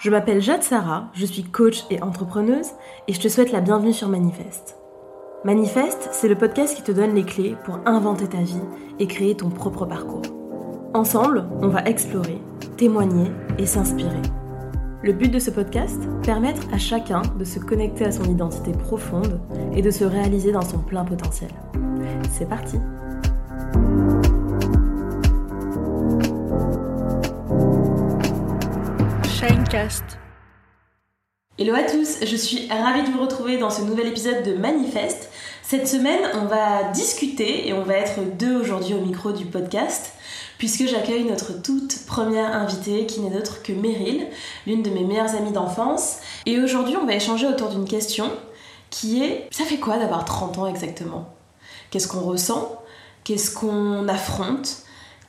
Je m'appelle Jade Sarah, je suis coach et entrepreneuse et je te souhaite la bienvenue sur Manifeste. Manifeste, c'est le podcast qui te donne les clés pour inventer ta vie et créer ton propre parcours. Ensemble, on va explorer, témoigner et s'inspirer. Le but de ce podcast Permettre à chacun de se connecter à son identité profonde et de se réaliser dans son plein potentiel. C'est parti Hello à tous, je suis ravie de vous retrouver dans ce nouvel épisode de Manifeste. Cette semaine, on va discuter et on va être deux aujourd'hui au micro du podcast puisque j'accueille notre toute première invitée qui n'est d'autre que Meryl, l'une de mes meilleures amies d'enfance. Et aujourd'hui, on va échanger autour d'une question qui est ça fait quoi d'avoir 30 ans exactement? Qu'est-ce qu'on ressent? Qu'est-ce qu'on affronte?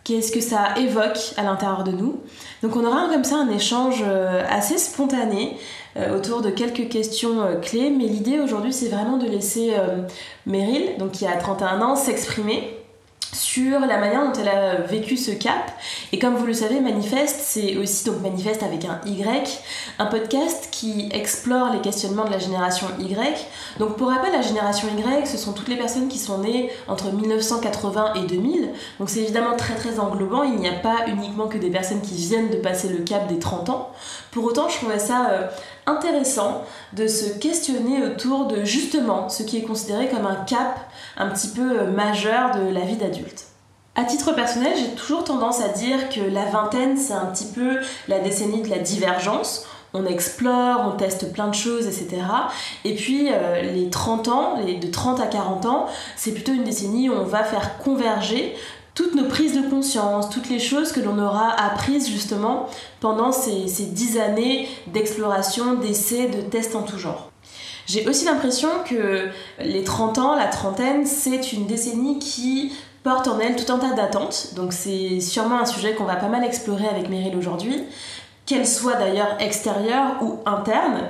Qu'est-ce que ça évoque à l'intérieur de nous. Donc on aura comme ça un échange euh, assez spontané euh, autour de quelques questions euh, clés, mais l'idée aujourd'hui c'est vraiment de laisser Meryl, donc qui a 31 ans, s'exprimer sur la manière dont elle a vécu ce cap. Et comme vous le savez, Manifeste, c'est aussi donc Manifeste avec un Y, un podcast qui explore les questionnements de la génération Y. Donc pour rappel, la génération Y, ce sont toutes les personnes qui sont nées entre 1980 et 2000. Donc c'est évidemment très très englobant. Il n'y a pas uniquement que des personnes qui viennent de passer le cap des 30 ans. Pour autant, je trouvais ça euh, intéressant de se questionner autour de justement ce qui est considéré comme un cap un petit peu euh, majeur de la vie d'adulte. À titre personnel, j'ai toujours tendance à dire que la vingtaine, c'est un petit peu la décennie de la divergence. On explore, on teste plein de choses, etc. Et puis euh, les 30 ans, de 30 à 40 ans, c'est plutôt une décennie où on va faire converger toutes nos prises de conscience, toutes les choses que l'on aura apprises justement pendant ces, ces 10 années d'exploration, d'essais, de tests en tout genre. J'ai aussi l'impression que les 30 ans, la trentaine, c'est une décennie qui porte en elle tout un tas d'attentes. Donc c'est sûrement un sujet qu'on va pas mal explorer avec Meryl aujourd'hui, qu'elle soit d'ailleurs extérieure ou interne.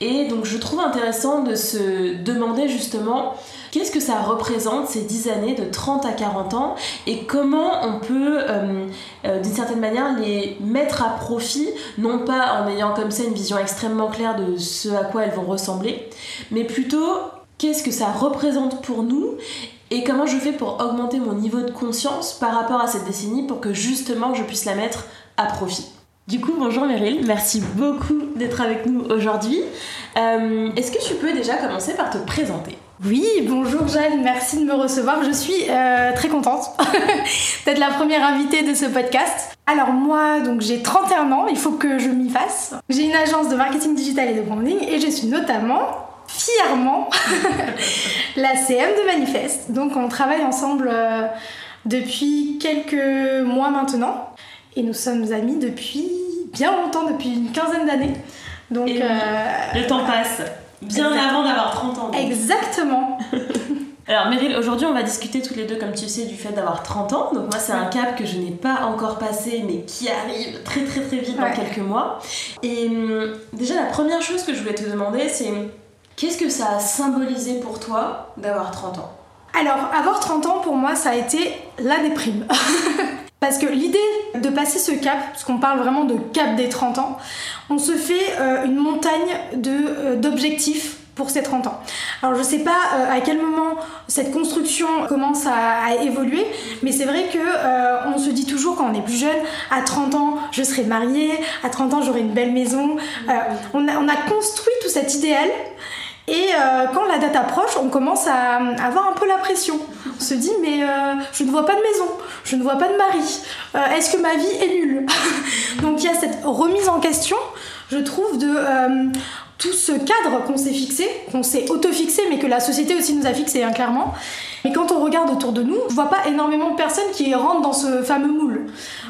Et donc je trouve intéressant de se demander justement Qu'est-ce que ça représente ces 10 années de 30 à 40 ans et comment on peut euh, euh, d'une certaine manière les mettre à profit, non pas en ayant comme ça une vision extrêmement claire de ce à quoi elles vont ressembler, mais plutôt qu'est-ce que ça représente pour nous et comment je fais pour augmenter mon niveau de conscience par rapport à cette décennie pour que justement je puisse la mettre à profit. Du coup, bonjour Meryl, merci beaucoup d'être avec nous aujourd'hui. Euh, est-ce que tu peux déjà commencer par te présenter? Oui, bonjour Jeanne, merci de me recevoir. Je suis euh, très contente d'être la première invitée de ce podcast. Alors moi, donc j'ai 31 ans, il faut que je m'y fasse. J'ai une agence de marketing digital et de branding et je suis notamment fièrement la CM de Manifeste. Donc on travaille ensemble euh, depuis quelques mois maintenant et nous sommes amis depuis bien longtemps, depuis une quinzaine d'années. Donc euh, le temps passe. Bien avant d'avoir 30 ans. Exactement. Alors Meryl, aujourd'hui on va discuter toutes les deux, comme tu sais, du fait d'avoir 30 ans. Donc moi c'est un cap que je n'ai pas encore passé, mais qui arrive très très très vite dans quelques mois. Et hum, déjà la première chose que je voulais te demander, c'est qu'est-ce que ça a symbolisé pour toi d'avoir 30 ans? Alors avoir 30 ans pour moi ça a été la déprime. Parce que l'idée de passer ce cap, parce qu'on parle vraiment de cap des 30 ans, on se fait euh, une montagne euh, d'objectifs pour ces 30 ans. Alors je sais pas euh, à quel moment cette construction commence à, évoluer, mais c'est vrai que on se dit toujours quand on est plus jeune, à 30 ans je serai mariée, à 30 ans j'aurai une belle maison. On, a, construit tout cet idéal et quand la date approche, on commence à avoir un peu la pression. On se dit mais je ne vois pas de maison, je ne vois pas de mari, euh, est-ce que ma vie est nulle? Donc il y a cette remise en question, je trouve, de euh, tout ce cadre qu'on s'est fixé, qu'on s'est auto-fixé, mais que la société aussi nous a fixé, hein, clairement. Et quand on regarde autour de nous, on voit pas énormément de personnes qui rentrent dans ce fameux moule.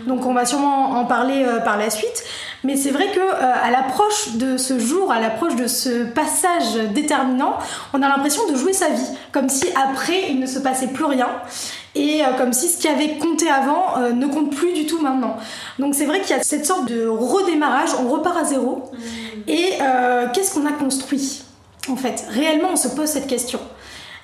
Donc on va sûrement en parler euh, par la suite. Mais c'est vrai que à l'approche de ce jour, à l'approche de ce passage déterminant, on a l'impression de jouer sa vie, comme si après il ne se passait plus rien et euh, comme si ce qui avait compté avant euh, ne compte plus du tout maintenant. Donc c'est vrai qu'il y a cette sorte de redémarrage, on repart à zéro. Mmh. Et euh, qu'est-ce qu'on a construit en fait? Réellement, on se pose cette question.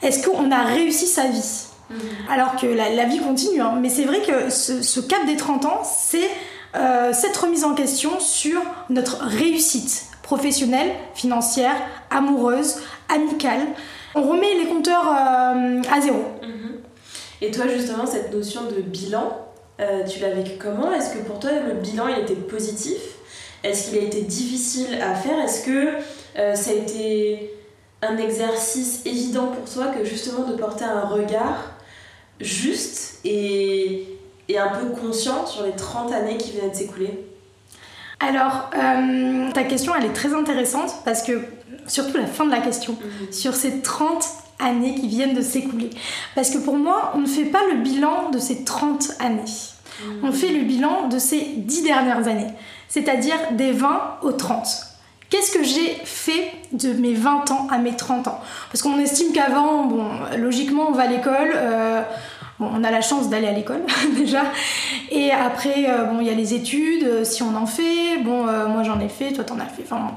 Est-ce qu'on a réussi sa vie? Mmh. Alors que la, vie continue, hein. mais c'est vrai que ce, cap des 30 ans, c'est euh, cette remise en question sur notre réussite professionnelle, financière, amoureuse, amicale. On remet les compteurs à zéro. Mhm. Et toi, justement, cette notion de bilan, euh, tu l'as vécu comment? Est-ce que pour toi, le bilan, il était positif? Est-ce qu'il a été difficile à faire? Est-ce que ça a été un exercice évident pour toi que justement de porter un regard juste et, et un peu conscient sur les 30 années qui viennent de s'écouler? Alors, euh, ta question, elle est très intéressante parce que, surtout la fin de la question, mhm. sur ces 30 années qui viennent de s'écouler. Parce que pour moi, on ne fait pas le bilan de ces 30 années. Mhm. On fait le bilan de ces 10 dernières années, c'est-à-dire des 20 aux 30. Qu'est-ce que j'ai fait de mes 20 ans à mes 30 ans? Parce qu'on estime qu'avant, bon, logiquement, on va à l'école. Euh, Bon, on a la chance d'aller à l'école déjà. Et après, euh, bon, il y a les études, euh, si on en fait. Bon, euh, moi j'en ai fait, toi t'en as fait. Enfin,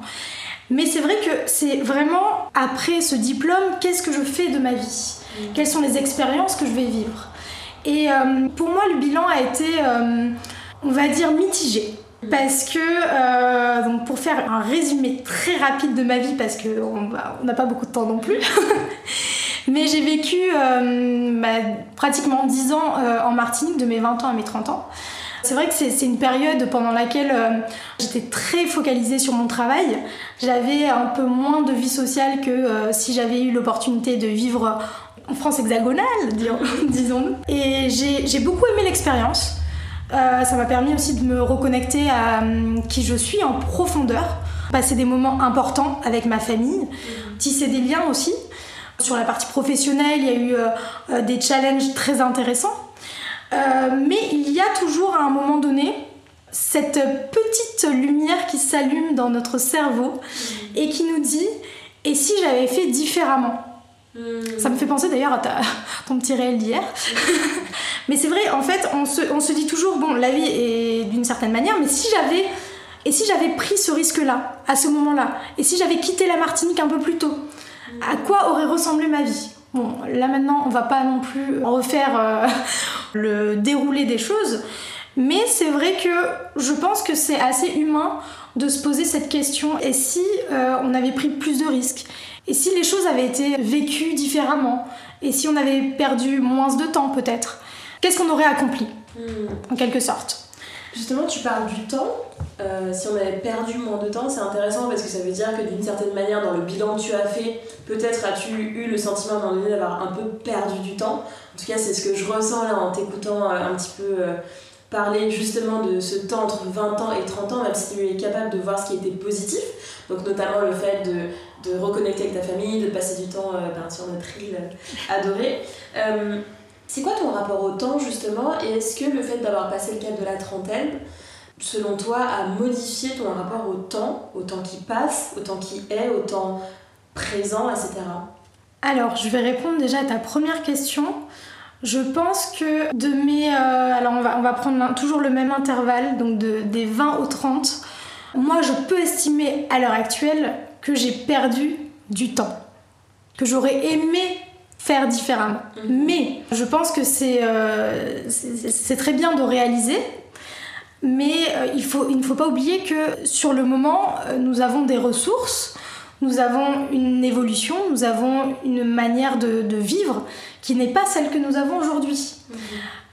Mais c'est vrai que c'est vraiment après ce diplôme, qu'est-ce que je fais de ma vie? Mm. Quelles sont les expériences que je vais vivre? Et pour moi, le bilan a été, on va dire, mitigé. Parce que, donc pour faire un résumé très rapide de ma vie, parce qu'on n'a pas beaucoup de temps non plus, Mais j'ai vécu euh, bah, pratiquement 10 ans euh, en Martinique, de mes 20 ans à mes 30 ans. C'est vrai que c'est une période pendant laquelle euh, j'étais très focalisée sur mon travail. J'avais un peu moins de vie sociale que si j'avais eu l'opportunité de vivre en France hexagonale, disons-nous. Et j'ai beaucoup aimé l'expérience. ça m'a permis aussi de me reconnecter à qui je suis en profondeur, passer des moments importants avec ma famille, tisser des liens aussi. Sur la partie professionnelle, il y a eu euh, euh, des challenges très intéressants. Euh, mais il y a toujours à un moment donné cette petite lumière qui s'allume dans notre cerveau et qui nous dit et si j'avais fait différemment? Ça me fait penser d'ailleurs à ton petit réel d'hier. mais c'est vrai, en fait, on se, on se, dit toujours bon, la vie est d'une certaine manière, mais si j'avais. Et si j'avais pris ce risque-là, à ce moment-là Et si j'avais quitté la Martinique un peu plus tôt à quoi aurait ressemblé ma vie? Bon, là maintenant, on va pas non plus refaire euh, le déroulé des choses, mais c'est vrai que je pense que c'est assez humain de se poser cette question. Et si euh, on avait pris plus de risques? Et si les choses avaient été vécues différemment? Et si on avait perdu moins de temps peut-être? Qu'est-ce qu'on aurait accompli? Hmm. En quelque sorte. Justement, tu parles du temps. Euh, si on avait perdu moins de temps, c'est intéressant parce que ça veut dire que d'une certaine manière, dans le bilan que tu as fait, peut-être as-tu eu le sentiment d'avoir un peu perdu du temps. En tout cas, c'est ce que je ressens là en t'écoutant euh, un petit peu euh, parler justement de ce temps entre 20 ans et 30 ans, même si tu es capable de voir ce qui était positif. Donc, notamment le fait de, de reconnecter avec ta famille, de passer du temps ben, sur notre île adorée. C'est quoi ton rapport au temps justement et est-ce que le fait d'avoir passé le cap de la trentaine, selon toi, a modifié ton rapport au temps, au temps qui passe, au temps qui est, au temps présent, etc. Alors, je vais répondre déjà à ta première question. Je pense que de mes... Euh, alors, on va, prendre toujours le même intervalle, donc de, des 20 aux 30. Moi, je peux estimer à l'heure actuelle que j'ai perdu du temps. Que j'aurais aimé faire différemment. Mhm. Mais je pense que euh, c'est très bien de réaliser, mais euh, il, faut, il ne faut pas oublier que sur le moment, euh, nous avons des ressources, nous avons une évolution, nous avons une manière de, de vivre qui n'est pas celle que nous avons aujourd'hui.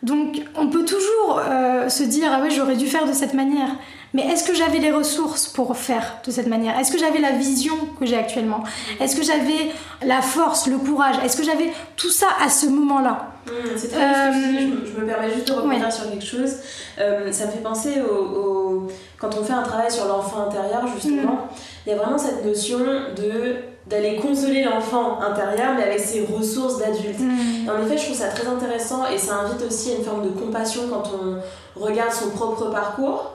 Donc on peut toujours se dire, ah ouais, j'aurais dû faire de cette manière. Mais est-ce que j'avais les ressources pour faire de cette manière? Est-ce que j'avais la vision que j'ai actuellement? Est-ce que j'avais la force, le courage? Est-ce que j'avais tout ça à ce moment-là? Mmh, C'est très euh... je, me permets juste de revenir sur quelque chose. Euh, ça me fait penser au, quand on fait un travail sur l'enfant intérieur, justement, mmh. il y a vraiment cette notion de d'aller consoler l'enfant intérieur mais avec ses ressources d'adulte. Mmh. En effet, je trouve ça très intéressant et ça invite aussi à une forme de compassion quand on regarde son propre parcours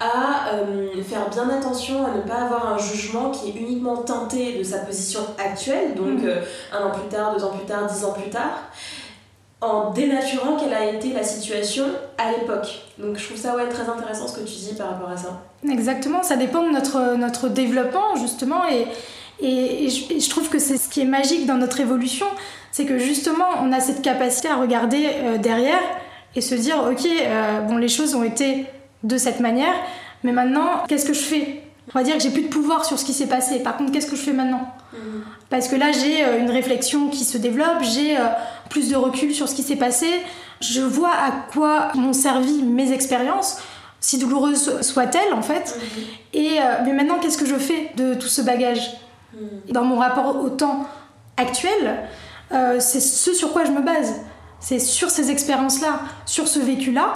à euh, faire bien attention à ne pas avoir un jugement qui est uniquement teinté de sa position actuelle, donc mhm. euh, un an plus tard, deux ans plus tard, dix ans plus tard, en dénaturant quelle a été la situation à l'époque. Donc je trouve ça ouais, très intéressant ce que tu dis par rapport à ça. Exactement, ça dépend de notre, notre développement justement et, et, je, trouve que c'est ce qui est magique dans notre évolution, c'est que justement on a cette capacité à regarder euh, derrière et se dire ok, bon les choses ont été de cette manière. Mais maintenant, qu'est-ce que je fais? On va dire que j'ai plus de pouvoir sur ce qui s'est passé. Par contre, qu'est-ce que je fais maintenant? Mhm. Parce que là, j'ai euh, une réflexion qui se développe, j'ai euh, plus de recul sur ce qui s'est passé. Je vois à quoi m'ont servi mes expériences, si douloureuses soient-elles en fait. Mhm. Et, euh, mais maintenant, qu'est-ce que je fais de tout ce bagage? Dans mon rapport au temps actuel, euh, c'est ce sur quoi je me base. C'est sur ces expériences-là, sur ce vécu-là,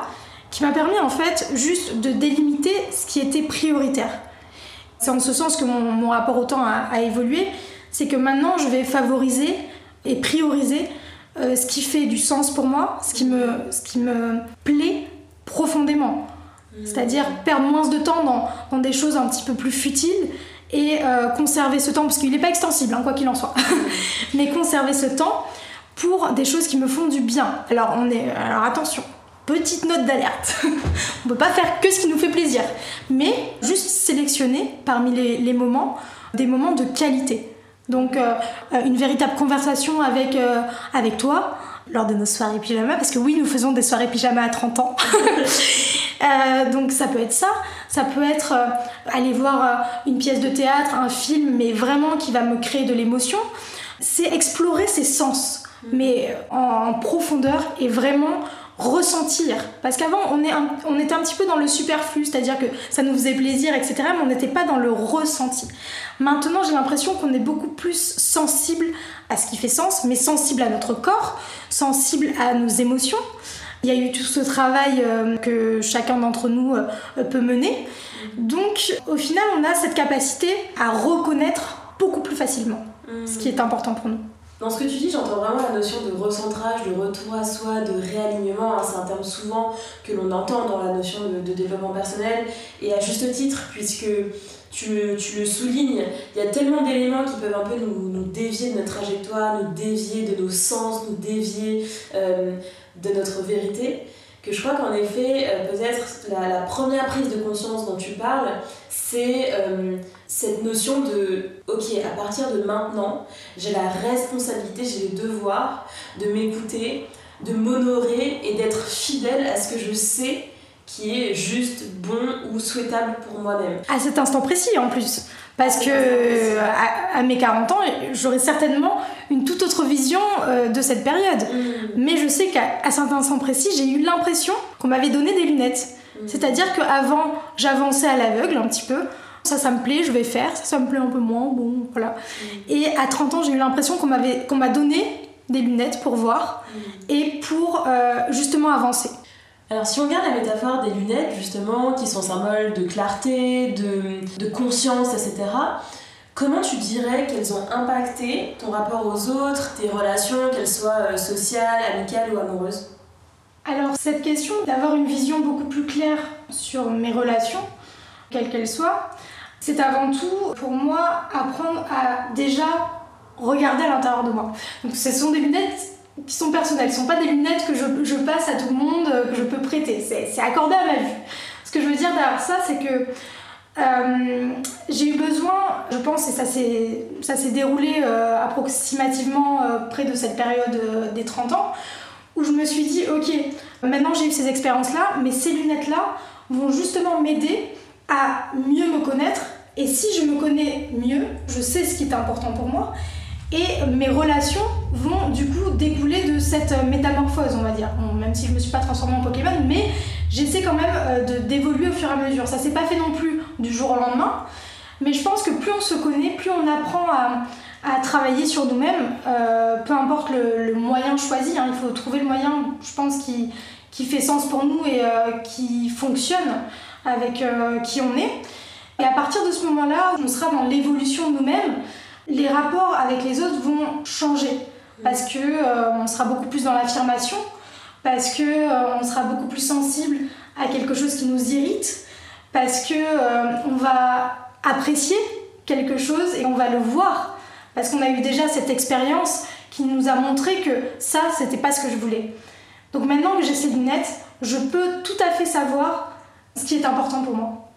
qui m'a permis en fait juste de délimiter ce qui était prioritaire. C'est en ce sens que mon, mon rapport au temps a, a évolué, c'est que maintenant je vais favoriser et prioriser euh, ce qui fait du sens pour moi, ce qui me, ce qui me plaît profondément. C'est-à-dire perdre moins de temps dans, dans des choses un petit peu plus futiles et euh, conserver ce temps, parce qu'il n'est pas extensible, hein, quoi qu'il en soit, mais conserver ce temps pour des choses qui me font du bien. Alors, on est, alors attention, petite note d'alerte. on peut pas faire que ce qui nous fait plaisir, mais juste sélectionner parmi les, moments des moments de qualité. Donc, euh, euh, une véritable conversation avec, avec toi lors de nos soirées pyjama, parce que oui, nous faisons des soirées pyjama à 30 ans. Euh, donc ça peut être ça, ça peut être euh, aller voir euh, une pièce de théâtre, un film, mais vraiment qui va me créer de l'émotion. C'est explorer ses sens, mais en, en profondeur et vraiment ressentir. Parce qu'avant, on, est un- on était un petit peu dans le superflu, c'est-à-dire que ça nous faisait plaisir, etc., mais on n'était pas dans le ressenti. Maintenant, j'ai l'impression qu'on est beaucoup plus sensible à ce qui fait sens, mais sensible à notre corps, sensible à nos émotions. Il y a eu tout ce travail euh, que chacun d'entre nous euh, peut mener. Donc, au final, on a cette capacité à reconnaître beaucoup plus facilement ce qui est important pour nous. Dans ce que tu dis, j'entends vraiment la notion de recentrage, de retour à soi, de réalignement. hein. C'est un terme souvent que l'on entend dans la notion de, de développement personnel, et à juste titre, puisque tu, le- tu le soulignes, il y a tellement d'éléments qui peuvent un peu nous, nous dévier de notre trajectoire, nous dévier de nos sens, nous dévier euh, de notre vérité, que je crois qu'en effet, euh, peut-être la, première prise de conscience dont tu parles, c'est euh, cette notion de, ok, à partir de maintenant, j'ai la responsabilité, j'ai le devoir de m'écouter, de m'honorer et d'être fidèle à ce que je sais qui est juste bon ou souhaitable pour moi-même. À cet instant précis en plus. Parce que à, à mes 40 ans, j'aurai certainement une toute autre vision euh, de cette période. Mais je sais qu'à à cet instant précis, j'ai eu l'impression qu'on m'avait donné des lunettes. C'est-à-dire qu'avant, j'avançais à l'aveugle un petit peu. Ça, ça me plaît, je vais faire. Ça, ça me plaît un peu moins. Bon, voilà. Et à 30 ans, j'ai eu l'impression qu'on m'avait, qu'on m'a donné des lunettes pour voir et pour euh, justement avancer. Alors si on regarde la métaphore des lunettes justement, qui sont symbole de clarté, de, de conscience, etc., comment tu dirais qu'elles ont impacté ton rapport aux autres, tes relations, qu'elles soient euh, sociales, amicales ou amoureuses? Alors cette question d'avoir une vision beaucoup plus claire sur mes relations, quelles qu'elles soient, c'est avant tout pour moi apprendre à déjà regarder à l'intérieur de moi. Donc ce sont des lunettes qui sont personnelles, ce ne sont pas des lunettes que je, passe à tout le monde, euh, que je peux prêter, c'est accordé à ma vue. Ce que je veux dire derrière ça, c'est que euh, j'ai eu besoin, je pense, et ça s'est déroulé euh, approximativement près de cette période des 30 ans, où je me suis dit, ok, maintenant j'ai eu ces expériences-là, mais ces lunettes-là vont justement m'aider à mieux me connaître. Et si je me connais mieux, je sais ce qui est important pour moi. Et mes relations vont du coup découler de cette euh, métamorphose, on va dire. Bon, même si je me suis pas transformée en Pokémon, mais j'essaie quand même euh, de- d'évoluer au fur et à mesure. Ça s'est pas fait non plus du jour au lendemain, mais je pense que plus on se connaît, plus on apprend à, à travailler sur nous-mêmes, euh, peu importe le, le moyen choisi, hein, il faut trouver le moyen, je pense, qui, qui fait sens pour nous et euh, qui fonctionne avec euh, qui on est. Et à partir de ce moment-là, on sera dans l'évolution de nous-mêmes, les rapports avec les autres vont changer parce que euh, on sera beaucoup plus dans l'affirmation, parce que euh, on sera beaucoup plus sensible à quelque chose qui nous irrite, parce que euh, on va apprécier quelque chose et on va le voir parce qu'on a eu déjà cette expérience qui nous a montré que ça c'était pas ce que je voulais. Donc maintenant que j'ai ces lunettes, je peux tout à fait savoir ce qui est important pour moi.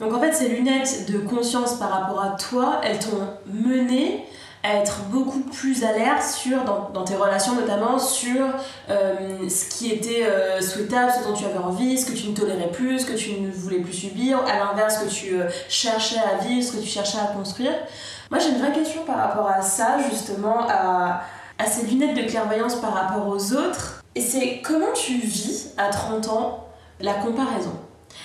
Donc en fait, ces lunettes de conscience par rapport à toi, elles t'ont mené à être beaucoup plus alerte sur, dans, tes relations notamment, sur euh, ce qui était euh, souhaitable, ce dont tu avais envie, ce que tu ne tolérais plus, ce que tu ne voulais plus subir, à l'inverse, ce que tu euh, cherchais à vivre, ce que tu cherchais à construire. Moi j'ai une vraie question par rapport à ça, justement, à, à ces lunettes de clairvoyance par rapport aux autres. Et c'est comment tu vis à 30 ans la comparaison?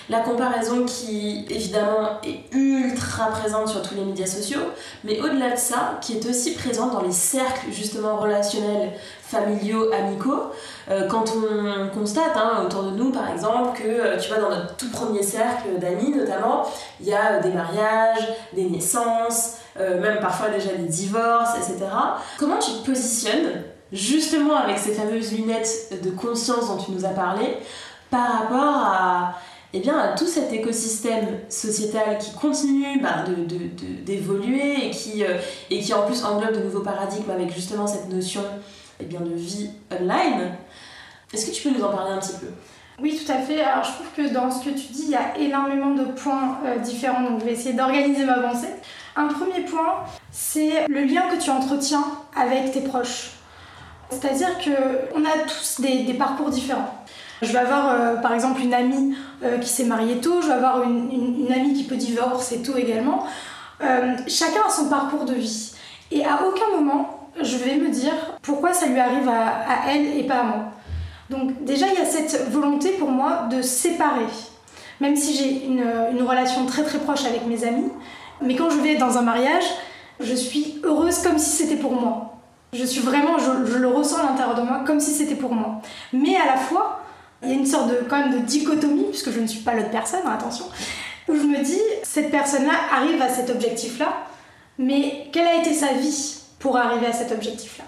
La comparaison qui évidemment est ultra présente sur tous les médias sociaux, mais au-delà de ça, qui est aussi présente dans les cercles justement relationnels, familiaux, amicaux, euh, quand on constate hein, autour de nous par exemple que euh, tu vois dans notre tout premier cercle d'amis notamment, il y a euh, des mariages, des naissances, même parfois déjà des divorces, etc. Comment tu te positionnes justement avec ces fameuses lunettes de conscience dont tu nous as parlé par rapport à eh bien, tout cet écosystème sociétal qui continue bah, d'évoluer et, qui, euh, et qui en plus englobe de nouveaux paradigmes avec justement cette notion eh bien, de vie online. Est-ce que tu peux nous en parler un petit peu? Oui, tout à fait. Alors, je trouve que dans ce que tu dis, il y a énormément de points euh, différents, donc je vais essayer d'organiser ma pensée. Un premier point, c'est le lien que tu entretiens avec tes proches. C'est-à-dire qu'on a tous des parcours différents. Je vais avoir euh, par exemple une amie euh, qui s'est mariée tôt, je vais avoir une, amie qui peut divorcer tôt également. Euh, chacun a son parcours de vie. Et à aucun moment, je vais me dire pourquoi ça lui arrive à, elle et pas à moi. Donc déjà, il y a cette volonté pour moi de séparer. Même si j'ai une, relation très très proche avec mes amis, mais quand je vais dans un mariage, je suis heureuse comme si c'était pour moi. Je suis vraiment, je, je le ressens à l'intérieur de moi comme si c'était pour moi. Mais à la fois, il y a une sorte de, quand même de dichotomie, puisque je ne suis pas l'autre personne, hein, attention, où je me dis, cette personne-là arrive à cet objectif-là, mais quelle a été sa vie pour arriver à cet objectif-là?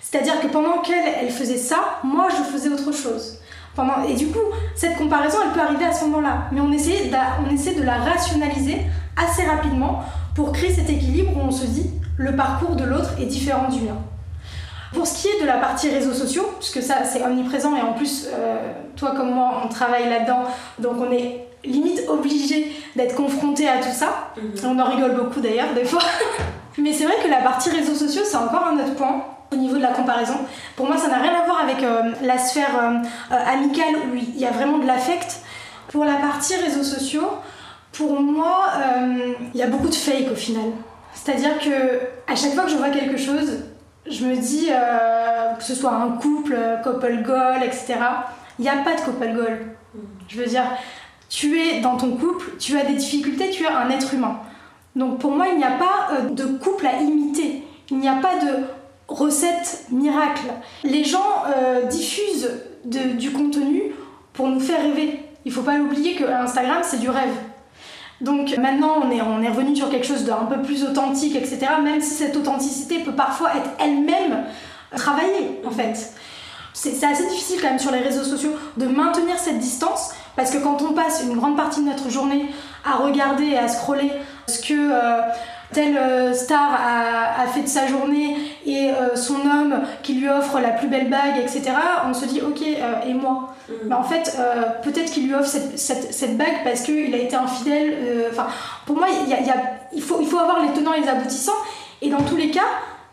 C'est-à-dire que pendant qu'elle elle faisait ça, moi je faisais autre chose. Pendant... Et du coup, cette comparaison, elle peut arriver à ce moment-là. Mais on essaie, on essaie de la rationaliser assez rapidement pour créer cet équilibre où on se dit, le parcours de l'autre est différent du mien. Pour ce qui est de la partie réseaux sociaux, puisque ça c'est omniprésent et en plus, euh, toi comme moi, on travaille là-dedans, donc on est limite obligé d'être confronté à tout ça. Mhm. On en rigole beaucoup d'ailleurs des fois. Mais c'est vrai que la partie réseaux sociaux, c'est encore un autre point au niveau de la comparaison. Pour moi, ça n'a rien à voir avec euh, la sphère euh, amicale où il y a vraiment de l'affect. Pour la partie réseaux sociaux, pour moi, il y a beaucoup de fake au final. C'est-à-dire que à chaque fois que je vois quelque chose, je me dis, euh, que ce soit un couple, couple goal, etc., il n'y a pas de couple goal. Je veux dire, tu es dans ton couple, tu as des difficultés, tu es un être humain. Donc pour moi, il n'y a pas euh, de couple à imiter. Il n'y a pas de recette miracle. Les gens euh, diffusent du contenu pour nous faire rêver. Il faut pas oublier que Instagram, c'est du rêve. Donc maintenant, on est, on est revenu sur quelque chose d'un peu plus authentique, etc. Même si cette authenticité peut parfois être elle-même travaillée, en fait. C'est assez difficile quand même sur les réseaux sociaux de maintenir cette distance parce que quand on passe une grande partie de notre journée à regarder et à scroller ce que euh, telle euh, star a, fait de sa journée et euh, son homme qui lui offre la plus belle bague, etc., on se dit ok, et moi? Mm. Mais en fait, peut-être qu'il lui offre cette, cette, cette bague parce qu'il a été infidèle. Enfin, pour moi, il, y a, il, faut, il faut avoir les tenants et les aboutissants. Et dans tous les cas,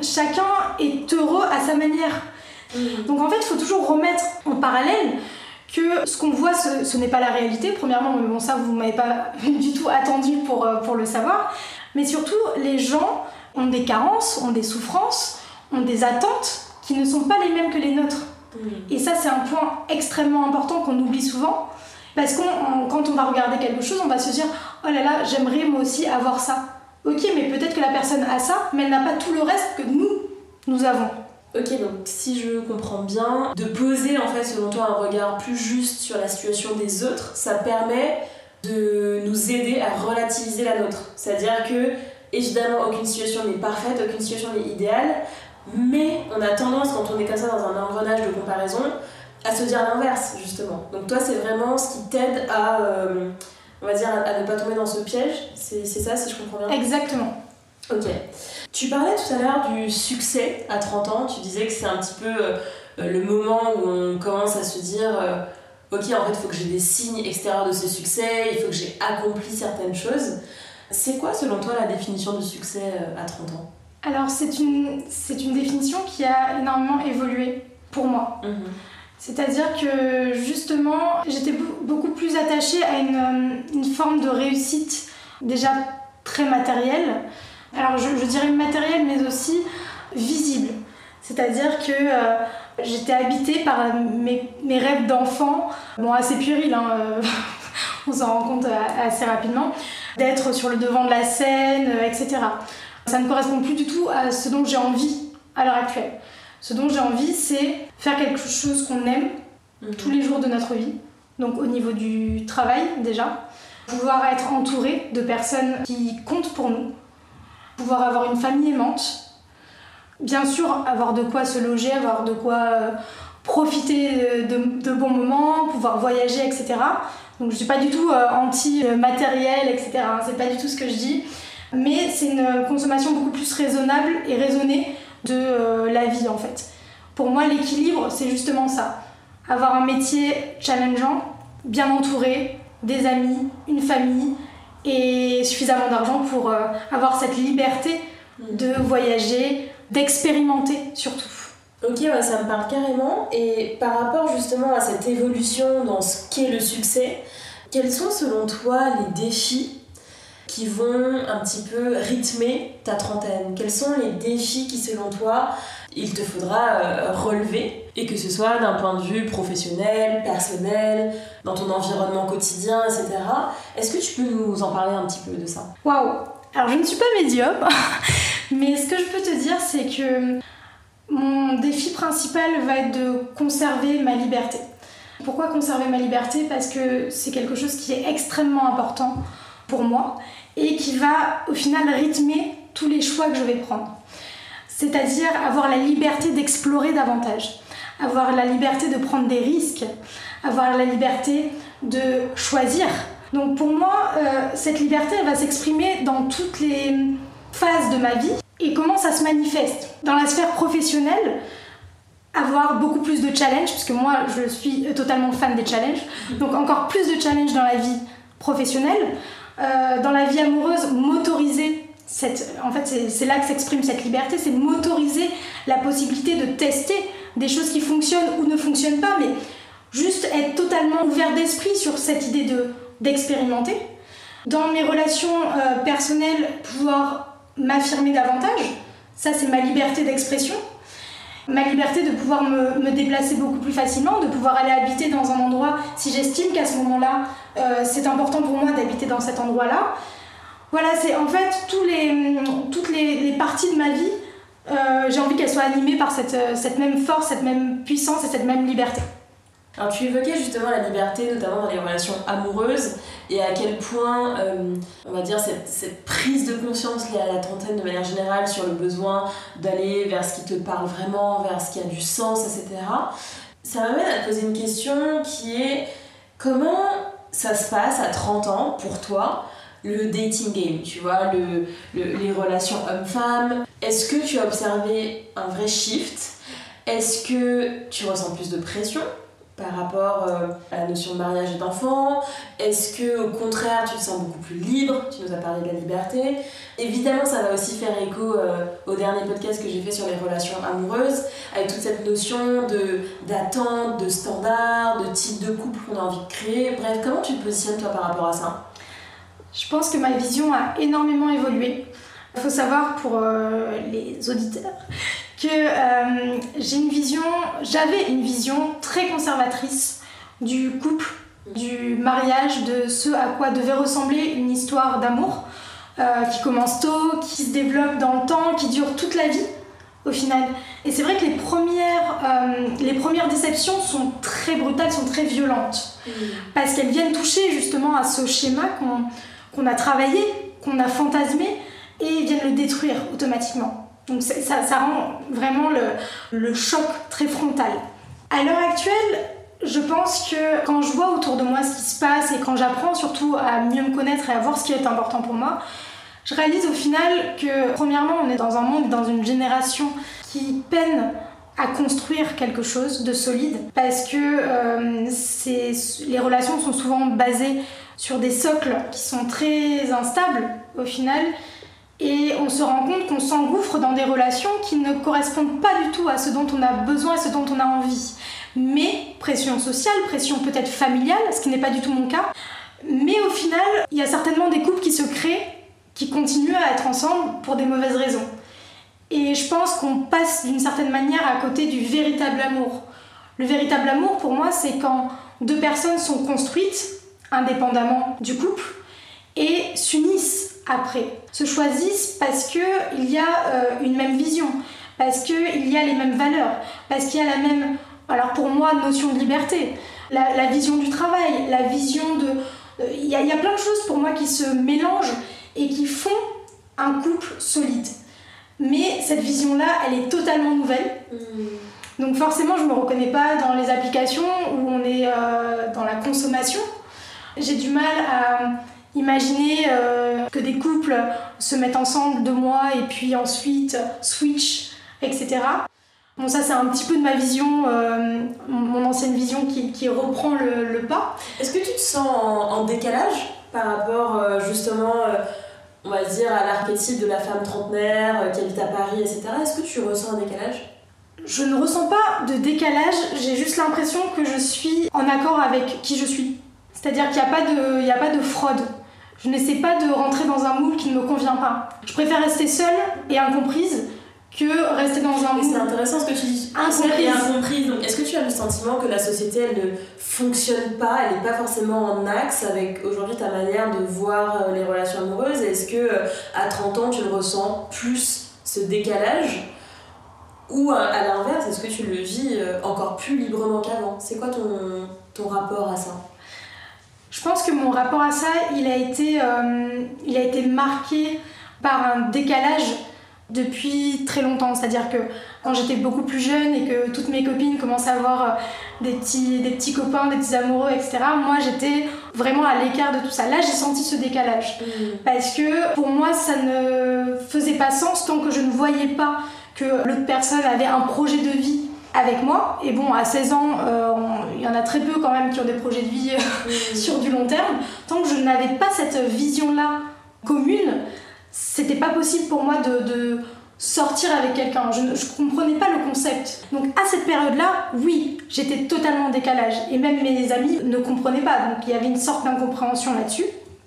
chacun est heureux à sa manière. Mm. Donc en fait, il faut toujours remettre en parallèle que ce qu'on voit, ce, n'est pas la réalité. Premièrement, mais bon, ça, vous m'avez pas du tout attendu pour, pour le savoir. Mais surtout, les gens ont des carences, ont des souffrances, ont des attentes qui ne sont pas les mêmes que les nôtres. Et ça, c'est un point extrêmement important qu'on oublie souvent. Parce que quand on va regarder quelque chose, on va se dire Oh là là, j'aimerais moi aussi avoir ça. Ok, mais peut-être que la personne a ça, mais elle n'a pas tout le reste que nous, nous avons. Ok, donc si je comprends bien, de poser en fait selon toi un regard plus juste sur la situation des autres, ça permet de nous aider à relativiser la nôtre. C'est-à-dire que, évidemment, aucune situation n'est parfaite, aucune situation n'est idéale, mais on a tendance, quand on est comme ça dans un engrenage de comparaison, à se dire l'inverse, justement. Donc toi, c'est vraiment ce qui t'aide à, euh, on va dire, à ne pas tomber dans ce piège. C'est ça, si je comprends bien? Exactement. Ok. Tu parlais tout à l'heure du succès à 30 ans. Tu disais que c'est un petit peu euh, le moment où on commence à se dire... Euh, ok, en fait, il faut que j'ai des signes extérieurs de ce succès, il faut que j'ai accompli certaines choses. C'est quoi, selon toi, la définition du succès euh, à 30 ans? Alors c'est une, c'est une définition qui a énormément évolué pour moi. Mhm. C'est-à-dire que justement, j'étais beaucoup plus attachée à une, euh, une, forme de réussite déjà très matérielle. Alors je, je dirais matérielle mais aussi visible. C'est-à-dire que euh, j'étais habitée par mes, mes rêves d'enfant, bon assez puéril, hein, euh, on s'en rend compte assez rapidement, d'être sur le devant de la scène, etc. Ça ne correspond plus du tout à ce dont j'ai envie à l'heure actuelle. Ce dont j'ai envie, c'est faire quelque chose qu'on aime mhm. tous les jours de notre vie. Donc au niveau du travail déjà, pouvoir être entouré de personnes qui comptent pour nous, pouvoir avoir une famille aimante, bien sûr avoir de quoi se loger, avoir de quoi euh, profiter de, bons moments, pouvoir voyager, etc. Donc je suis pas du tout euh, anti-matériel, etc. Hein, c'est pas du tout ce que je dis. Mais c'est une consommation beaucoup plus raisonnable et raisonnée de euh, la vie en fait. Pour moi, l'équilibre, c'est justement ça. Avoir un métier challengeant, bien entouré, des amis, une famille et suffisamment d'argent pour euh, avoir cette liberté de voyager, d'expérimenter surtout. Ok, ça me parle carrément. Et par rapport justement à cette évolution dans ce qu'est le succès, quels sont selon toi les défis qui vont un petit peu rythmer ta trentaine? Quels sont les défis qui, selon toi, il te faudra euh, relever? Et que ce soit d'un point de vue professionnel, personnel, dans ton environnement quotidien, etc. Est-ce que tu peux nous en parler un petit peu de ça? Waouh Alors, je ne suis pas médium, mais ce que je peux te dire, c'est que mon défi principal va être de conserver ma liberté. Pourquoi conserver ma liberté? Parce que c'est quelque chose qui est extrêmement important pour moi et qui va au final rythmer tous les choix que je vais prendre. C'est-à-dire avoir la liberté d'explorer davantage, avoir la liberté de prendre des risques, avoir la liberté de choisir. Donc pour moi, euh, cette liberté, elle va s'exprimer dans toutes les phases de ma vie. Et comment ça se manifeste Dans la sphère professionnelle, avoir beaucoup plus de challenges, puisque moi je suis totalement fan des challenges, donc encore plus de challenges dans la vie professionnelle. Euh, dans la vie amoureuse, motoriser cette, en fait, c'est là que s'exprime cette liberté, c'est motoriser la possibilité de tester des choses qui fonctionnent ou ne fonctionnent pas, mais juste être totalement ouvert d'esprit sur cette idée de d'expérimenter. Dans mes relations euh, personnelles, pouvoir m'affirmer davantage, ça c'est ma liberté d'expression. Ma liberté de pouvoir me, déplacer beaucoup plus facilement, de pouvoir aller habiter dans un endroit si j'estime qu'à ce moment-là euh, c'est important pour moi d'habiter dans cet endroit-là. Voilà, c'est en fait les, toutes les, parties de ma vie, euh, j'ai envie qu'elles soient animées par cette, cette même force, cette même puissance et cette même liberté. Alors tu évoquais justement la liberté, notamment dans les relations amoureuses, et à quel point, euh, on va dire, cette, prise de conscience liée à la trentaine de manière générale sur le besoin d'aller vers ce qui te parle vraiment, vers ce qui a du sens, etc. Ça m'amène à te poser une question qui est comment ça se passe à 30 ans pour toi le dating game, tu vois, le, les relations hommes-femmes? Est-ce que tu as observé un vrai shift? Est-ce que tu ressens plus de pression? Par rapport euh, à la notion de mariage et d'enfant Est-ce que au contraire tu te sens beaucoup plus libre? Tu nous as parlé de la liberté. Évidemment, ça va aussi faire écho euh, au dernier podcast que j'ai fait sur les relations amoureuses, avec toute cette notion d'attente, de standard, de type de couple qu'on a envie de créer. Bref, comment tu te positionnes toi par rapport à ça? Je pense que ma vision a énormément évolué. Il faut savoir pour euh, les auditeurs que euh, j'ai une vision, j'avais une vision très conservatrice du couple, du mariage, de ce à quoi devait ressembler une histoire d'amour euh, qui commence tôt, qui se développe dans le temps, qui dure toute la vie au final. Et c'est vrai que les premières, euh, les premières déceptions sont très brutales, sont très violentes, mmh. parce qu'elles viennent toucher justement à ce schéma qu'on a travaillé, qu'on a fantasmé, et viennent le détruire automatiquement. Donc ça, rend vraiment le, le choc très frontal. À l'heure actuelle, je pense que quand je vois autour de moi ce qui se passe et quand j'apprends surtout à mieux me connaître et à voir ce qui est important pour moi, je réalise au final que premièrement on est dans un monde, dans une génération qui peine à construire quelque chose de solide parce que euh, les relations sont souvent basées sur des socles qui sont très instables au final Et on se rend compte qu'on s'engouffre dans des relations qui ne correspondent pas du tout à ce dont on a besoin et ce dont on a envie. Mais pression sociale, pression peut-être familiale, ce qui n'est pas du tout mon cas. Mais au final, il y a certainement des couples qui se créent, qui continuent à être ensemble pour des mauvaises raisons. Et je pense qu'on passe d'une certaine manière à côté du véritable amour. Le véritable amour, pour moi, c'est quand deux personnes sont construites indépendamment du couple et s'unissent après, se choisissent parce qu'il y a euh, une même vision, parce qu'il y a les mêmes valeurs, parce qu'il y a la même, alors pour moi, notion de liberté, la, vision du travail, la vision de... Il y, a, y a plein de choses pour moi qui se mélangent et qui font un couple solide. Mais cette vision-là, elle est totalement nouvelle. Hmm. Donc forcément, je ne me reconnais pas dans les applications où on est euh, dans la consommation. J'ai du mal à imaginer euh, que des couples se mettent ensemble deux mois et puis ensuite switch, etc. Bon, ça, c'est un petit peu de ma vision, euh, mon ancienne vision qui, reprend le, pas. Est-ce que tu te sens en, décalage par rapport justement on va dire, à l'archétype de la femme trentenaire euh, qui habite à Paris, etc. Est-ce que tu ressens un décalage? Je ne ressens pas de décalage, j'ai juste l'impression que je suis en accord avec qui je suis. C'est-à-dire qu'il n'y a, pas de, a pas de fraude. Je n'essaie pas de rentrer dans un moule qui ne me convient pas. Je préfère rester seule et incomprise que rester dans un C'est intéressant ce que tu dis. Incomprise. incomprise. Donc, est-ce que tu as le sentiment que la société, elle ne fonctionne pas, elle n'est pas forcément en axe avec aujourd'hui ta manière de voir euh, les relations amoureuses? Est-ce que euh, à 30 ans, tu le ressens plus ce décalage? Ou à, l'inverse, est-ce que tu le vis euh, encore plus librement qu'avant? C'est quoi ton, ton rapport à ça? Je pense que mon rapport à ça, il a été, il a été marqué par un décalage depuis très longtemps. C'est-à-dire que quand j'étais beaucoup plus jeune et que toutes mes copines commençaient à avoir euh, des petits, des petits copains, des petits amoureux, etc., moi j'étais vraiment à l'écart de tout ça. Là j'ai senti ce décalage. Mmh. Parce que pour moi ça ne faisait pas sens tant que je ne voyais pas que l'autre personne avait un projet de vie avec moi. Et bon, à 16 ans, euh, il y en a très peu quand même qui ont des projets de vie mmh. sur du long terme. Tant que je n'avais pas cette vision-là commune, c'était pas possible pour moi de, sortir avec quelqu'un. Je ne comprenais pas le concept. Donc à cette période-là, oui, j'étais totalement en décalage. Et même mes amis ne comprenaient pas. Donc il y avait une sorte d'incompréhension là-dessus.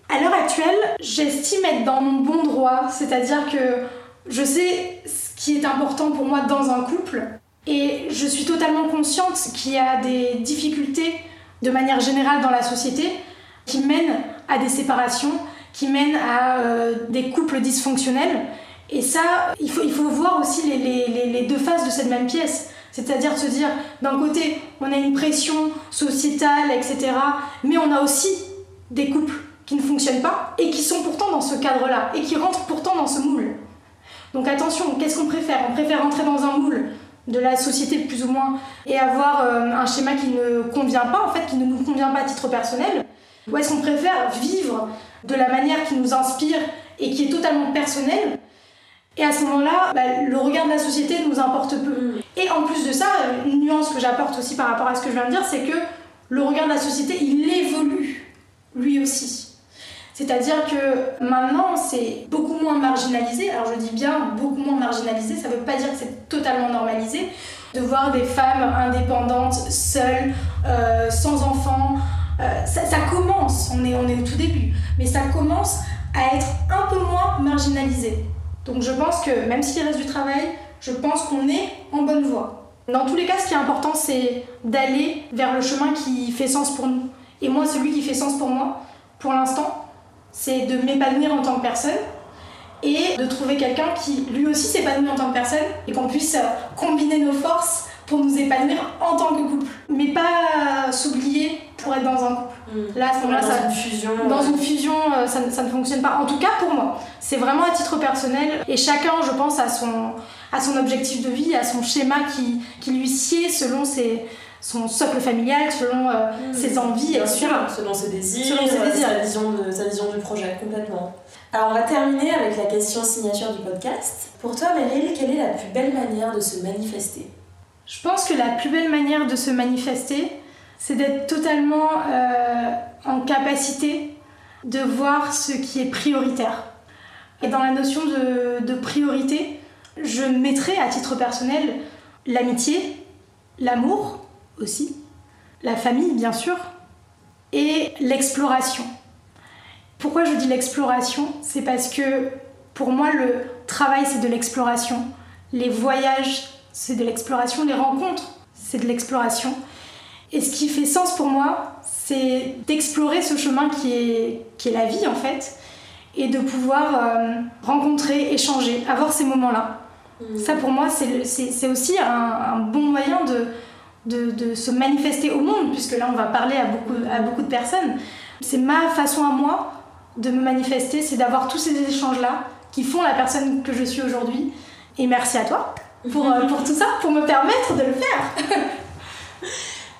À l'heure actuelle, j'estime être dans mon bon droit. C'est-à-dire que je sais ce qui est important pour moi dans un couple. Et je suis totalement consciente qu'il y a des difficultés de manière générale dans la société qui mènent à des séparations, qui mènent à euh, des couples dysfonctionnels. Et ça, il faut, il faut voir aussi les, les, les deux faces de cette même pièce. C'est-à-dire se dire, d'un côté, on a une pression sociétale, etc. Mais on a aussi des couples qui ne fonctionnent pas et qui sont pourtant dans ce cadre-là et qui rentrent pourtant dans ce moule. Donc attention, qu'est-ce qu'on préfère? On préfère rentrer dans un moule de la société plus ou moins et avoir euh, un schéma qui ne convient pas, en fait, qui ne nous convient pas à titre personnel Ou est-ce qu'on préfère vivre de la manière qui nous inspire et qui est totalement personnelle? Et à ce moment-là, bah, le regard de la société nous importe peu. Et en plus de ça, une nuance que j'apporte aussi par rapport à ce que je viens de dire, c'est que le regard de la société, il évolue lui aussi. C'est-à-dire que maintenant, c'est beaucoup moins marginalisé. Alors je dis bien beaucoup moins marginalisé, ça ne veut pas dire que c'est totalement normalisé. De voir des femmes indépendantes, seules, euh, sans enfants, euh, ça, commence, on est, on est au tout début, mais ça commence à être un peu moins marginalisé. Donc je pense que même s'il reste du travail, je pense qu'on est en bonne voie. Dans tous les cas, ce qui est important, c'est d'aller vers le chemin qui fait sens pour nous. Et moi, celui qui fait sens pour moi, pour l'instant, c'est de m'épanouir en tant que personne et de trouver quelqu'un qui lui aussi s'épanouit en tant que personne et qu'on puisse combiner nos forces pour nous épanouir en tant que couple. Mais pas s'oublier pour être dans un couple. Hmm. Là, à dans ça, une fusion. Dans une fusion, euh, ça, ça, ne fonctionne pas. En tout cas, pour moi. C'est vraiment à titre personnel. Et chacun, je pense, a son, à son objectif de vie, à son schéma qui, qui lui sied selon ses, son socle familial, selon euh, hmm. ses envies, etc. Selon ses désirs, selon ses désirs. Sa, vision de, sa vision du projet, complètement. Alors, on va terminer avec la question signature du podcast. Pour toi, Meryl, quelle est la plus belle manière de se manifester? Je pense que la plus belle manière de se manifester, c'est d'être totalement euh, en capacité de voir ce qui est prioritaire. Et dans la notion de, priorité, je mettrais à titre personnel l'amitié, l'amour aussi, la famille bien sûr, et l'exploration. Pourquoi je dis l'exploration? C'est parce que pour moi le travail c'est de l'exploration, les voyages c'est de l'exploration, les rencontres c'est de l'exploration. Et ce qui fait sens pour moi, c'est d'explorer ce chemin qui est, qui est la vie en fait, et de pouvoir euh, rencontrer, échanger, avoir ces moments-là. Mm. Ça pour moi, c'est aussi un, bon moyen de, de, se manifester au monde, puisque là on va parler à beaucoup, à beaucoup de personnes. C'est ma façon à moi de me manifester, c'est d'avoir tous ces échanges-là qui font la personne que je suis aujourd'hui. Et merci à toi pour, euh, pour tout ça, pour me permettre de le faire.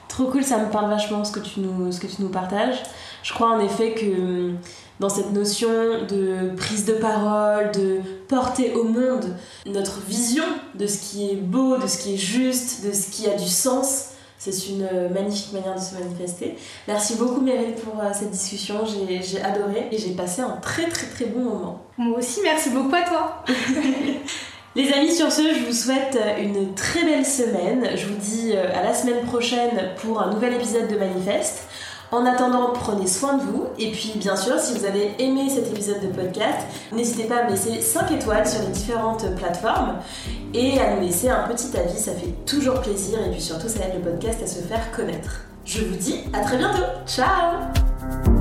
Trop cool, ça me parle vachement ce que tu nous, ce que tu nous partages. Je crois en effet que hum, dans cette notion de prise de parole, de porter au monde notre vision de ce qui est beau, de ce qui est juste, de ce qui a du sens, c'est une euh, magnifique manière de se manifester. Merci beaucoup Meryl pour euh, cette discussion, j'ai adoré et j'ai passé un très très très bon moment. Moi aussi, merci beaucoup à toi. Les amis, sur ce, je vous souhaite une très belle semaine. Je vous dis euh, à la semaine prochaine pour un nouvel épisode de Manifeste. En attendant, prenez soin de vous. Et puis, bien sûr, si vous avez aimé cet épisode de podcast, n'hésitez pas à me laisser 5 étoiles sur les différentes plateformes et à nous laisser un petit avis. Ça fait toujours plaisir. Et puis surtout, ça aide le podcast à se faire connaître. Je vous dis à très bientôt. Ciao